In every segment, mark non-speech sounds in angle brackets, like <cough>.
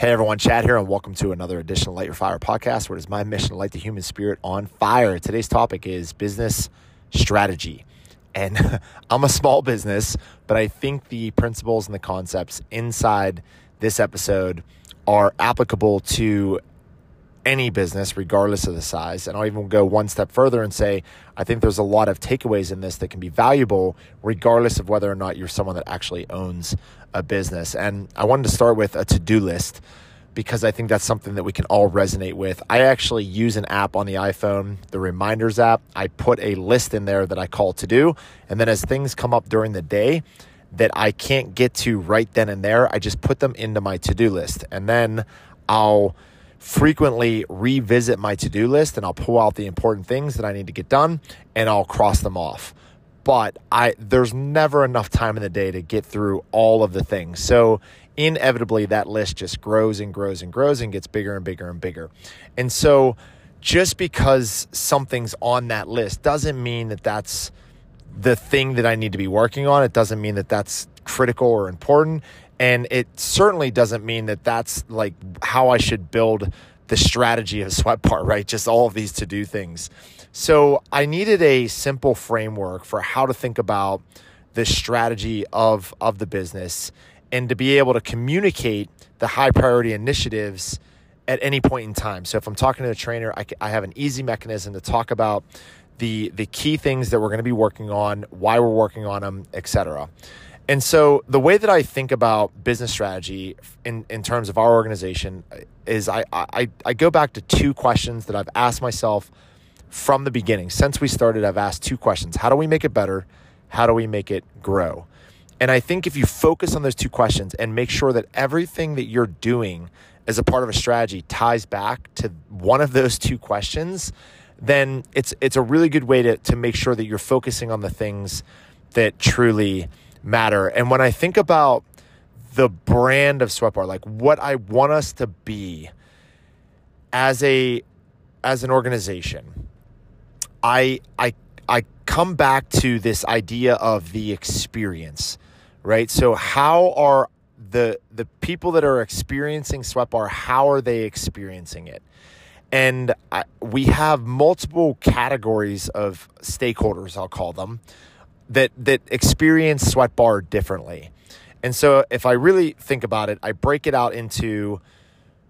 Hey everyone, Chad here, and welcome to another edition of Light Your Fire podcast, where it is my mission to light the human spirit on fire. Today's topic is business strategy. And <laughs> I'm a small business, but I think the principles and the concepts inside this episode are applicable to any business, regardless of the size. And I'll even go one step further and say, I think there's a lot of takeaways in this that can be valuable, regardless of whether or not you're someone that actually owns a business. And I wanted to start with a to do list because I think that's something that we can all resonate with. I actually use an app on the iPhone, the Reminders app. I put a list in there that I call to do. And then as things come up during the day, that I can't get to right then and there, I just put them into my to do list. And then I'll frequently revisit my to do list and I'll pull out the important things that I need to get done and I'll cross them off. But I there's never enough time in the day to get through all of the things. So inevitably that list just grows and grows and grows and gets bigger and bigger and bigger. And so just because something's on that list doesn't mean that that's the thing that I need to be working on. It doesn't mean that that's critical or important. And it certainly doesn't mean that that's like how I should build the strategy of Sweat Bar, right? Just all of these to do things. So I needed a simple framework for how to think about the strategy of, of the business and to be able to communicate the high priority initiatives at any point in time. So if I'm talking to a trainer, I, I have an easy mechanism to talk about the the key things that we're going to be working on, why we're working on them, etc. And so the way that I think about business strategy in, in terms of our organization uh, is I, I, I go back to two questions that I've asked myself from the beginning. Since we started, I've asked two questions. How do we make it better? How do we make it grow? And I think if you focus on those two questions and make sure that everything that you're doing as a part of a strategy ties back to one of those two questions, then it's it's a really good way to, to make sure that you're focusing on the things that truly matter. And when I think about the brand of Sweat Bar, like what I want us to be as a as an organization, I I I come back to this idea of the experience, right? So how are the the people that are experiencing Sweat Bar, how are they experiencing it? And I, we have multiple categories of stakeholders, I'll call them, that that experience sweat bar differently. And so if I really think about it, I break it out into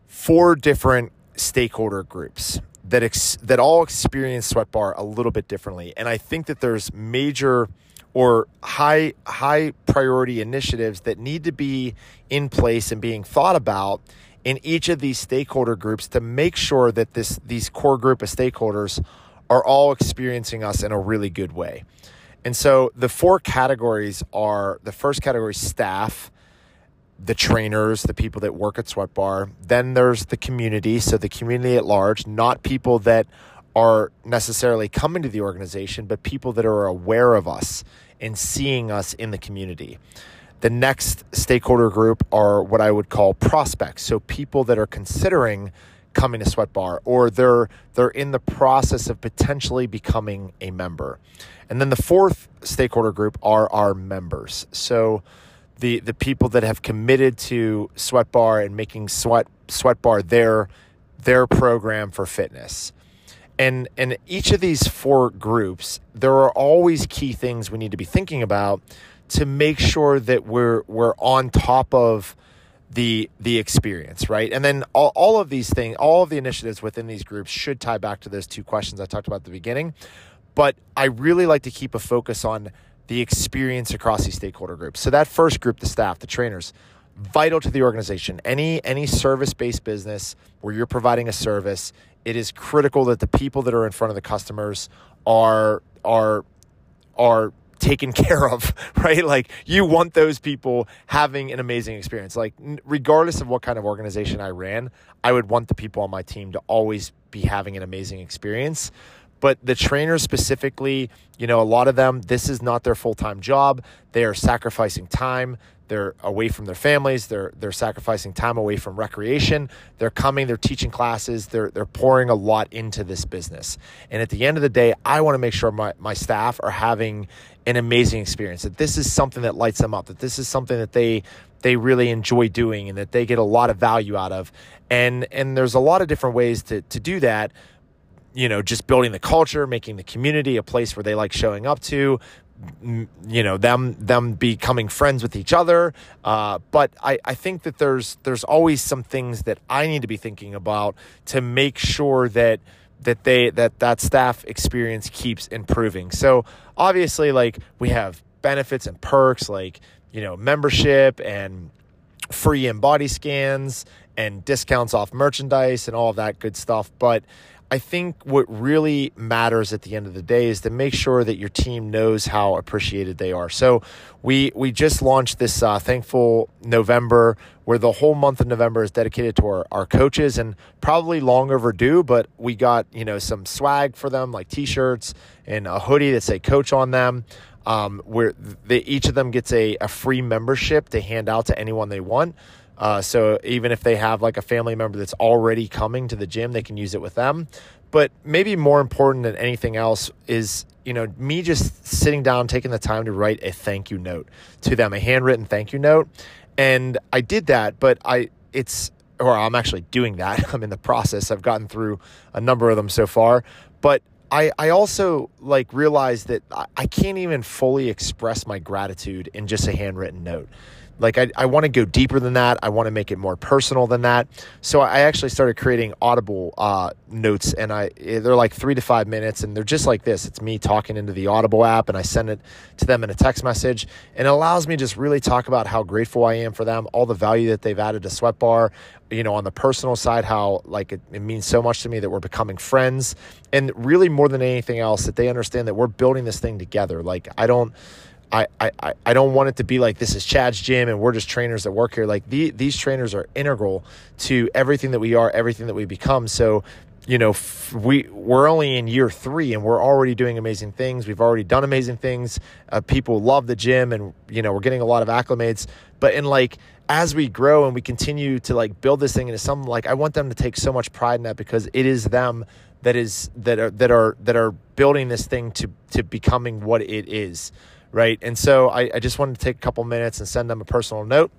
four different stakeholder groups that ex- that all experience sweat bar a little bit differently. And I think that there's major or high high priority initiatives that need to be in place and being thought about in each of these stakeholder groups to make sure that this these core group of stakeholders are all experiencing us in a really good way. And so the four categories are the first category staff, the trainers, the people that work at Sweat Bar. Then there's the community, so the community at large, not people that are necessarily coming to the organization, but people that are aware of us and seeing us in the community. The next stakeholder group are what I would call prospects, so people that are considering coming to Sweat Bar or they're they're in the process of potentially becoming a member. And then the fourth stakeholder group are our members. So the the people that have committed to Sweat Bar and making Sweat Sweat Bar their their program for fitness. And and each of these four groups, there are always key things we need to be thinking about to make sure that we're we're on top of the the experience, right? And then all, all of these things, all of the initiatives within these groups should tie back to those two questions I talked about at the beginning. But I really like to keep a focus on the experience across these stakeholder groups. So that first group, the staff, the trainers, vital to the organization. Any any service-based business where you're providing a service, it is critical that the people that are in front of the customers are are are taken <laughs> care of, right? Like you want those people having an amazing experience. Like regardless of what kind of organization I ran, I would want the people on my team to always be having an amazing experience but the trainers specifically, you know, a lot of them, this is not their full time job. They are sacrificing time. They're away from their families. They're they're sacrificing time away from recreation. They're coming. They're teaching classes. They're they're pouring a lot into this business. And at the end of the day, I want to make sure my my staff are having an amazing experience. That this is something that lights them up. That this is something that they they really enjoy doing and that they get a lot of value out of. And and there's a lot of different ways to to do that you know, just building the culture, making the community a place where they like showing up to, you know them them becoming friends with each other uh, but I, I think that there's there's always some things that I need to be thinking about to make sure that that they that that staff experience keeps improving. So obviously like we have benefits and perks like you know membership and free InBody scans and discounts off merchandise and all of that good stuff. But I think what really matters at the end of the day is to make sure that your team knows how appreciated they are. So we we just launched this uh, thankful November where the whole month of November is dedicated to our, our coaches and probably long overdue, but we got, you know, some swag for them like t-shirts and a hoodie that say coach on them. Um, where they, each of them gets a, a free membership to hand out to anyone they want. Uh, so even if they have like a family member that's already coming to the gym, they can use it with them. But maybe more important than anything else is, you know, me just sitting down, taking the time to write a thank you note to them, a handwritten thank you note. And I did that, but I, it's, or I'm actually doing that. <laughs> I'm in the process. I've gotten through a number of them so far. But I, I also like realized that I can't even fully express my gratitude in just a handwritten note. Like I, I want to go deeper than that. I want to make it more personal than that. So I actually started creating audible uh, notes, and I they're like three to five minutes, and they're just like this. It's me talking into the Audible app, and I send it to them in a text message, and it allows me to just really talk about how grateful I am for them, all the value that they've added to Sweat Bar. You know, on the personal side, how like it, it means so much to me that we're becoming friends, and really more than anything else, that they understand that we're building this thing together. Like I don't. I, I, I don't want it to be like this is Chad's gym and we're just trainers that work here. Like the, these trainers are integral to everything that we are, everything that we become. So, you know, we we're only in year three and we're already doing amazing things. We've already done amazing things. Uh, people love the gym and you know we're getting a lot of acclimates. But in like as we grow and we continue to like build this thing into something like I want them to take so much pride in that because it is them that is that are that are that are building this thing to to becoming what it is right? And so I, I just wanted to take a couple minutes and send them a personal note.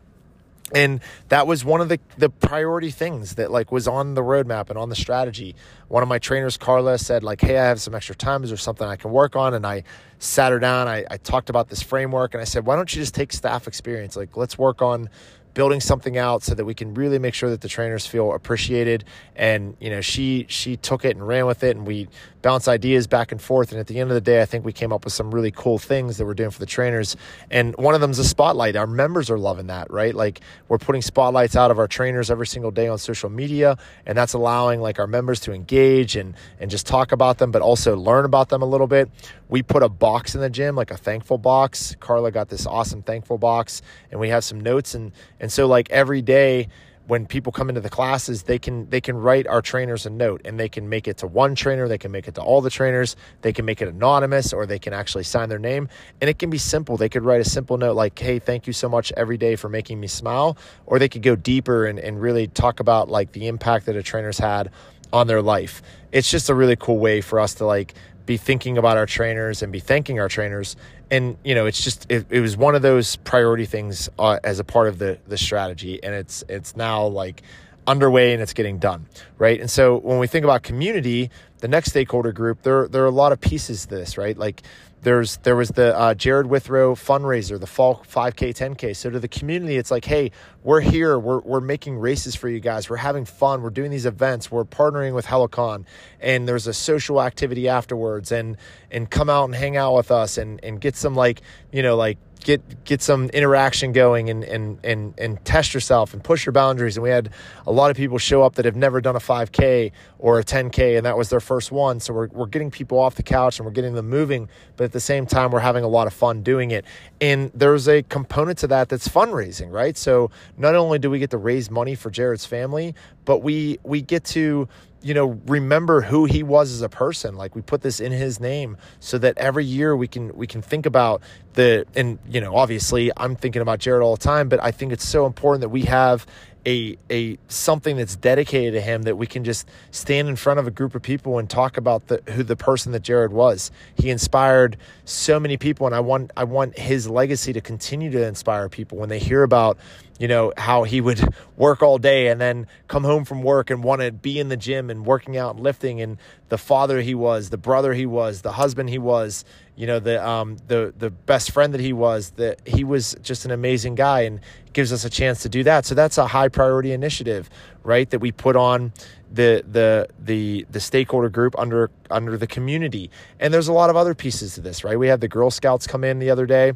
And that was one of the, the priority things that like was on the roadmap and on the strategy. One of my trainers carla said like hey i have some extra time is there something i can work on. And i sat her down. I, I talked about this framework and i said why don't you just take staff experience? Like let's work on building something out so that we can really make sure that the trainers feel appreciated. And you know she she took it and ran with it and we bounced ideas back and forth. And at the end of the day i think we came up with some really cool things that we're doing for the trainers. And one of them is a spotlight. Our members are loving that right? Like we're putting spotlights out of our trainers every single day on social media and that's allowing like our members to engage and and just talk about them but also learn about them a little bit. We put a box in the gym like a thankful box. Carla got this awesome thankful box and we have some notes and and so like every day when people come into the classes, they can they can write our trainers a note and they can make it to one trainer, they can make it to all the trainers, they can make it anonymous or they can actually sign their name. And it can be simple. They could write a simple note like, hey, thank you so much every day for making me smile. Or they could go deeper and, and really talk about like the impact that a trainer's had on their life. It's just a really cool way for us to like be thinking about our trainers and be thanking our trainers and you know it's just it, it was one of those priority things uh, as a part of the the strategy. And it's it's now like underway and it's getting done right? And so when we think about community the next stakeholder group there there are a lot of pieces to this right? Like there's there was the uh, Jared Withrow fundraiser, the fall 5K, 10K. So to the community, it's like, hey, we're here, we're we're making races for you guys, we're having fun, we're doing these events, we're partnering with Helicon, and there's a social activity afterwards, and and come out and hang out with us, and and get some like you know like get get some interaction going and and and and test yourself and push your boundaries. And we had a lot of people show up that have never done a 5K or a 10K, and that was their first one. So we're we're getting people off the couch and we're getting them moving, but at the same time we're having a lot of fun doing it. And there's a component to that that's fundraising, right? So not only do we get to raise money for Jared's family, but we we get to you know remember who he was as a person like we put this in his name so that every year we can we can think about the and you know obviously i'm thinking about jared all the time but i think it's so important that we have a a something that's dedicated to him that we can just stand in front of a group of people and talk about the who the person that Jared was. He inspired so many people and I want I want his legacy to continue to inspire people when they hear about you know how he would <laughs> work all day and then come home from work and want to be in the gym and working out and lifting and the father he was, the brother he was, the husband he was, you know the um the the best friend that he was that he was just an amazing guy and gives us a chance to do that. So that's a high priority initiative right that we put on the the the the stakeholder group under under the community. And there's a lot of other pieces to this right? We had the girl scouts come in the other day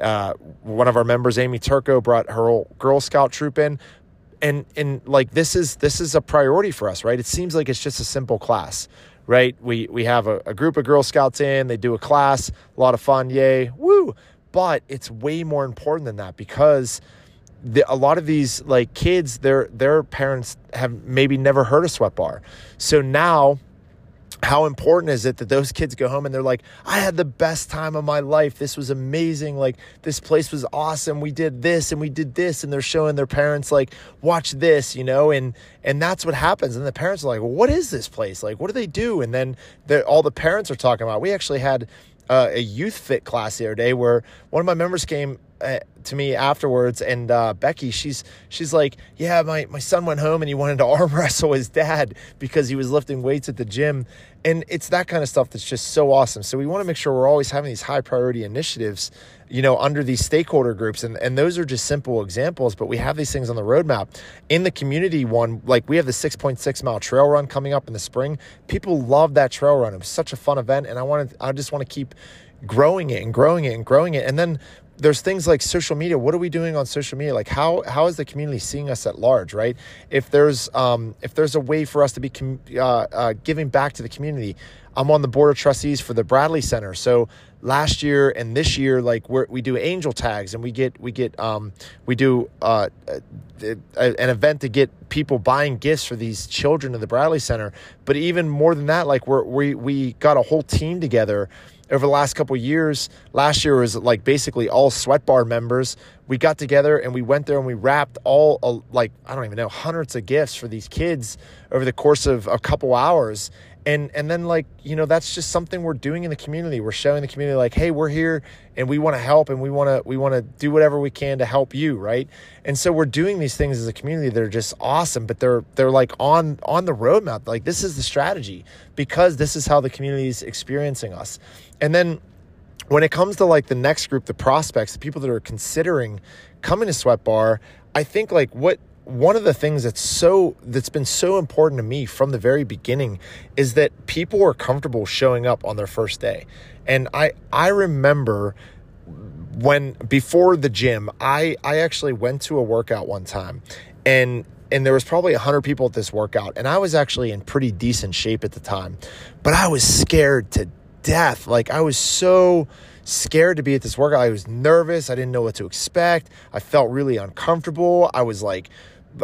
uh, one of our members amy turco brought her girl scout troop in. And and like this is this is a priority for us right? It seems like it's just a simple class right? We we have a, a group of Girl Scouts in, they do a class, a lot of fun, yay, woo! But it's way more important than that because the, a lot of these like kids, their their parents have maybe never heard of Sweat Bar, so now how important is it that those kids go home and they're like, I had the best time of my life. This was amazing. Like, this place was awesome. We did this and we did this. And they're showing their parents, like, watch this, you know? And, and that's what happens. And the parents are like, well, what is this place? Like, what do they do? And then all the parents are talking about, we actually had uh, a youth fit class the other day where one of my members came uh, to me afterwards and uh, Becky she's she's like yeah my, my son went home and he wanted to <laughs> arm wrestle his dad because he was lifting weights at the gym. And it's that kind of stuff that's just so awesome. So we want to make sure we're always having these high priority initiatives you know under these stakeholder groups and, and those are just simple examples but we have these things on the roadmap. In the community one like we have the 6.6 mile trail run coming up in the spring. People love that trail run. It was such a fun event and i wanted i just want to keep growing it and growing it and growing it. And then there's things like social media. What are we doing on social media? Like how how is the community seeing us at large, right? If there's um, if there's a way for us to be com- uh, uh, giving back to the community, I'm on the board of trustees for the Bradley Center. So last year and this year, like we we do angel tags and we get we get um, we do uh, uh an event to get people buying gifts for these children in the Bradley Center. But even more than that, like we're, we we got a whole team together over the last couple years. Last year was like basically all Sweat Bar members. We got together and we went there and we wrapped all uh, like I don't even know hundreds of gifts for these kids over the course of a couple hours and and then like you know that's just something we're doing in the community. We're showing the community like hey we're here and we want to help and we want to we want to do whatever we can to help you right? And so we're doing these things as a community that are just awesome but they're they're like on on the roadmap. Like this is the strategy because this is how the community is experiencing us. And then when it comes to like the next group the prospects the people that are considering coming to sweat bar i think like what one of the things that's so that's been so important to me from the very beginning is that people are comfortable showing up on their first day. And I I remember when before the gym, I I actually went to a workout one time and and there was probably 100 people at this workout and I was actually in pretty decent shape at the time. But I was scared to death. Like I was so scared to be at this workout. I was nervous. I didn't know what to expect. I felt really uncomfortable. I was like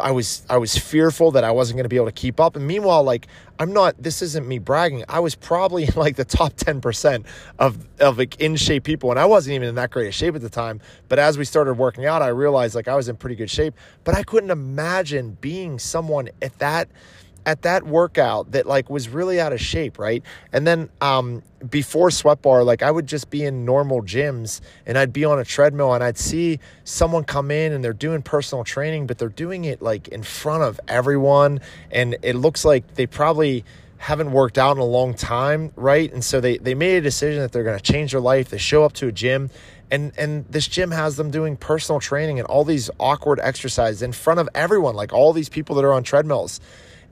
I was I was fearful that I wasn't going to be able to keep up. And meanwhile, like I'm not. This isn't me bragging. I was probably like the top ten percent of of like in shape people, and I wasn't even in that great of shape at the time. But as we started working out, I realized like I was in pretty good shape. But I couldn't imagine being someone at that at that workout that like was really out of shape, right? And then um, before sweat bar, like I would just be in normal gyms and I'd be on a treadmill and I'd see someone come in and they're doing personal training, but they're doing it like in front of everyone, and it looks like they probably haven't worked out in a long time, right? And so they they made a decision that they're going to change their life. They show up to a gym and and this gym has them doing personal training and all these awkward exercises in front of everyone, like all these people that are on treadmills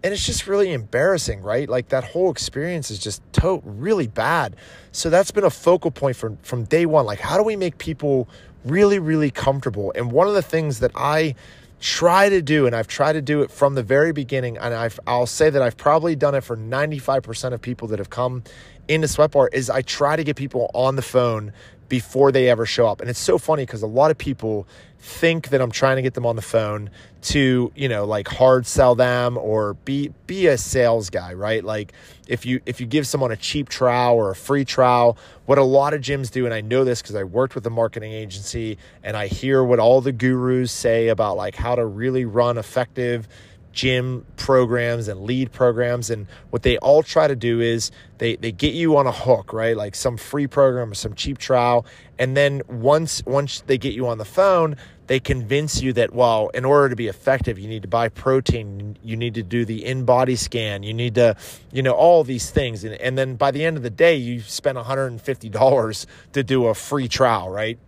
and it's just really embarrassing right? Like that whole experience is just to- really bad. So that's been a focal point from from day one. Like how do we make people really really comfortable? And one of the things that i try to do and i've tried to do it from the very beginning and I've, i'll say that i've probably done it for 95% of people that have come into Sweat Bar is I try to get people on the phone before they ever show up. And it's so funny because a lot of people think that I'm trying to get them on the phone to, you know, like hard sell them or be be a sales guy, right? Like if you if you give someone a cheap trial or a free trial, what a lot of gyms do and I know this cuz I worked with a marketing agency and I hear what all the gurus say about like how to really run effective gym programs and lead programs and what they all try to do is they they get you on a hook right like some free program or some cheap trial and then once once they get you on the phone they convince you that well in order to be effective you need to buy protein you need to do the in-body scan you need to you know all these things and, and then by the end of the day you spend $150 to do a free trial right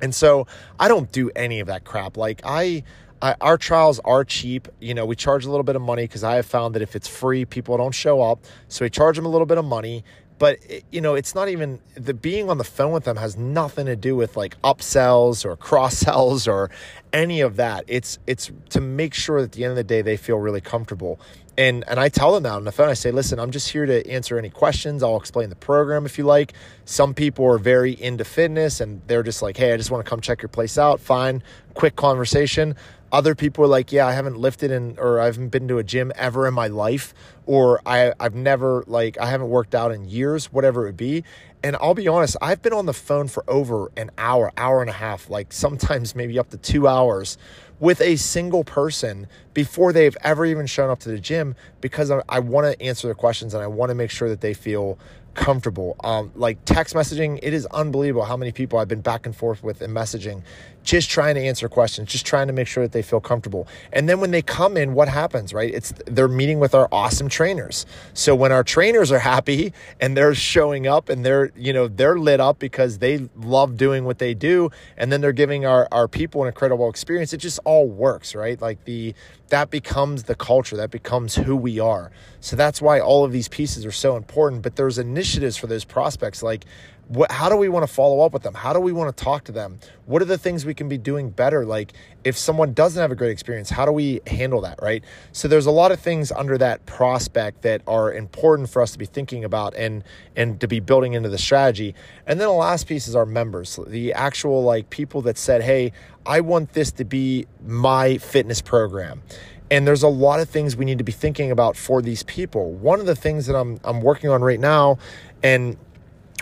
and so i don't do any of that crap like i I, our trials are cheap. You know, we charge a little bit of money because I have found that if it's free, people don't show up. So we charge them a little bit of money. But it, you know, it's not even the being on the phone with them has nothing to do with like upsells or <laughs> cross sells or any of that. It's it's to make sure that at the end of the day they feel really comfortable. And and I tell them that on the phone. I say, listen, I'm just here to answer any questions. I'll explain the program if you like. Some people are very into fitness and they're just like, hey, I just want to come check your place out. Fine, quick conversation. Other people are like, yeah, I haven't lifted in or I haven't been to a gym ever in my life, or I, I've never like I haven't worked out in years, whatever it would be. And I'll be honest, I've been on the phone for over an hour, hour and a half, like sometimes maybe up to two hours with a single person before they've ever even shown up to the gym because I, I want to answer their questions and I want to make sure that they feel comfortable. Um, like text messaging, it is unbelievable how many people I've been back and forth with in messaging, just trying to answer questions, just trying to make sure that they feel comfortable. And then when they come in, what happens, right? It's they're meeting with our awesome trainers. So when our trainers are happy and they're showing up and they're, you know, they're lit up because they love doing what they do, and then they're giving our, our people an incredible experience, it just all works, right? Like the that becomes the culture, that becomes who we are. So that's why all of these pieces are so important. But there's initiatives for those prospects like what, how do we want to follow up with them? How do we want to talk to them? What are the things we can be doing better? Like if someone doesn't have a great experience, how do we handle that, right? So there's a lot of things under that prospect that are important for us to be thinking about and and to be building into the strategy. And then the last piece is our members, the actual like people that said, "Hey, I want this to be my fitness program." And there's a lot of things we need to be thinking about for these people. One of the things that I'm I'm working on right now and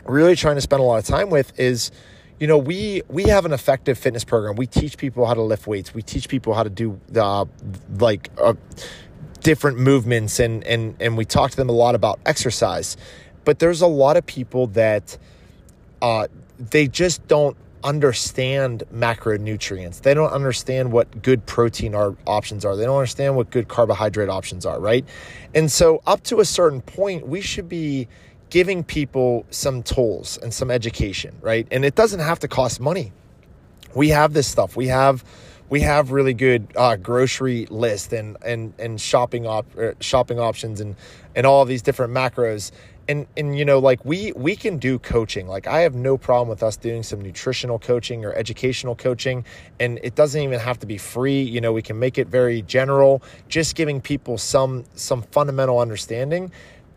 really trying to spend a lot of time with is you know we we have an effective fitness program. We teach people how to lift weights. We teach people how to do the like uh, different movements and and and we talk to them a lot about exercise. But there's a lot of people that uh, they just don't understand macronutrients. They don't understand what good protein are, options are. They don't understand what good carbohydrate options are right? And so up to a certain point we should be giving people some tools and some education, right? And it doesn't have to cost money. We have this stuff. We have we have really good uh, grocery list and and and shopping op uh, shopping options and and all these different macros and and you know like we we can do coaching like i have no problem with us doing some nutritional coaching or educational coaching and it doesn't even have to be free you know we can make it very general just giving people some some fundamental understanding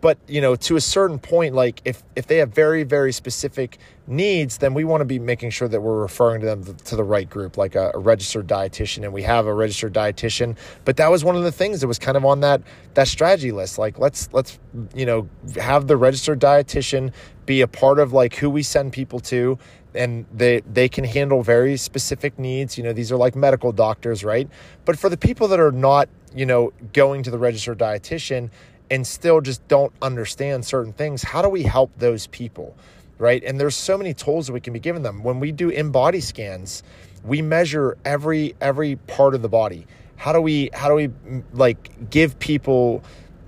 but you know to a certain point like if if they have very very specific needs then we want to be making sure that we're referring to them to the right group like a, a, registered dietitian and we have a registered dietitian. But that was one of the things that was kind of on that that strategy list. Like let's let's you know have the registered dietitian be a part of like who we send people to and they they can handle very specific needs. You know these are like medical doctors right? But for the people that are not you know going to the registered dietitian and still just don't understand certain things, how do we help those people? Right. And there's so many tools that we can be giving them. When we do in-body scans, we measure every every part of the body. How do we how do we mm, like give people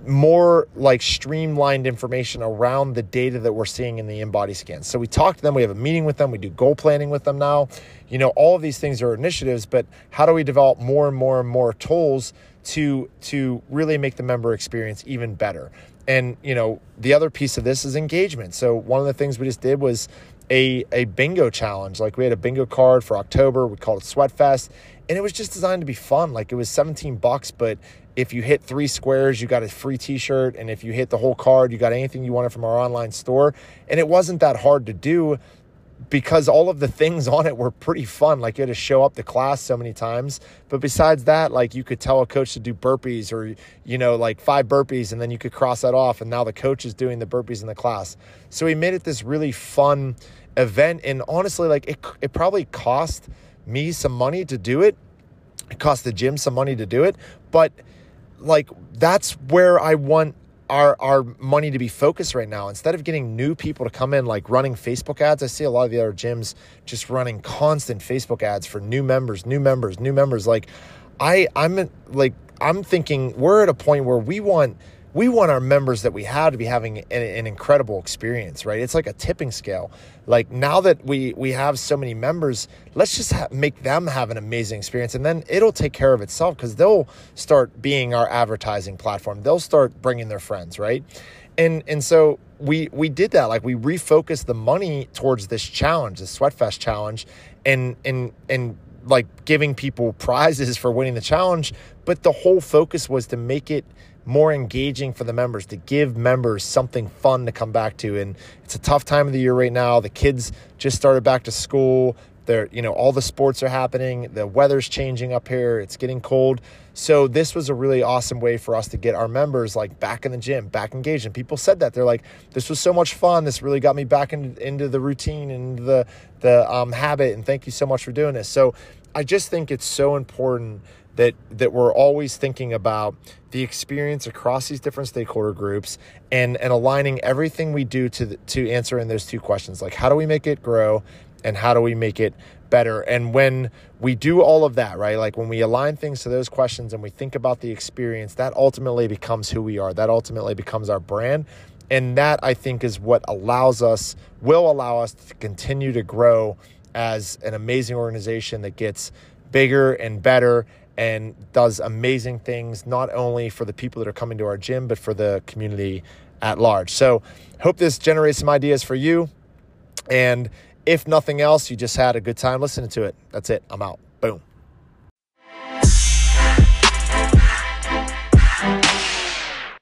more like streamlined information around the data that we're seeing in the in-body scans. So we talk to them, we have a meeting with them, we do goal planning with them now. You know, all of these things are initiatives, but how do we develop more and more and more tools to to really make the member experience even better. And you know, the other piece of this is engagement. So one of the things we just did was a, a bingo challenge. Like we had a bingo card for October. We called it Sweatfest. And it was just designed to be fun. Like it was 17 bucks, but if you hit three squares, you got a free t-shirt. And if you hit the whole card, you got anything you wanted from our online store. And it wasn't that hard to do because all of the things on it were pretty fun. Like you had to show up to class so many times. But besides that, like you could tell a coach to do burpees or, you know, like five burpees and then you could cross that off. And now the coach is doing the burpees in the class. So he made it this really fun event. And honestly, like it, it probably cost me some money to do it. It cost the gym some money to do it. But like that's where I want our our money to be focused right now. Instead of getting new people to come in like running Facebook ads I see a lot of the other gyms just running constant Facebook ads for new members new members new members. Like I I'm like I'm thinking we're at a point where we want we want our members that we have to be having an, an, incredible experience right? It's like a tipping scale. Like now that we we have so many members let's just ha- make them have an amazing experience and then it'll take care of itself because they'll start being our advertising platform. They'll start bringing their friends right? And and so we we did that. Like we refocused the money towards this challenge the sweatfest challenge and and and like giving people <laughs> prizes for winning the challenge but the whole focus was to make it more engaging for the members, to give members something fun to come back to. And it's a tough time of the year right now. The kids just started back to school. They're, you know, all the sports are happening. The weather's changing up here. It's getting cold. So this was a really awesome way for us to get our members like back in the gym, back engaged. And people said that they're like, "This was so much fun. This really got me back in, into the routine and the the um, habit." And thank you so much for doing this. So I just think it's so important that that we're always thinking about the experience across these different stakeholder groups and and aligning everything we do to the, to answering those two questions. Like how do we make it grow and how do we make it better? And when we do all of that right like when we align things to those questions and we think about the experience that ultimately becomes who we are. That ultimately becomes our brand. And that i think is what allows us will allow us to continue to grow as an amazing organization that gets bigger and better and does amazing things not only for the people that are coming to our gym but for the community at large. So, hope this generates some ideas for you. And if nothing else, you just had a good time listening to it. That's it. I'm out. Boom.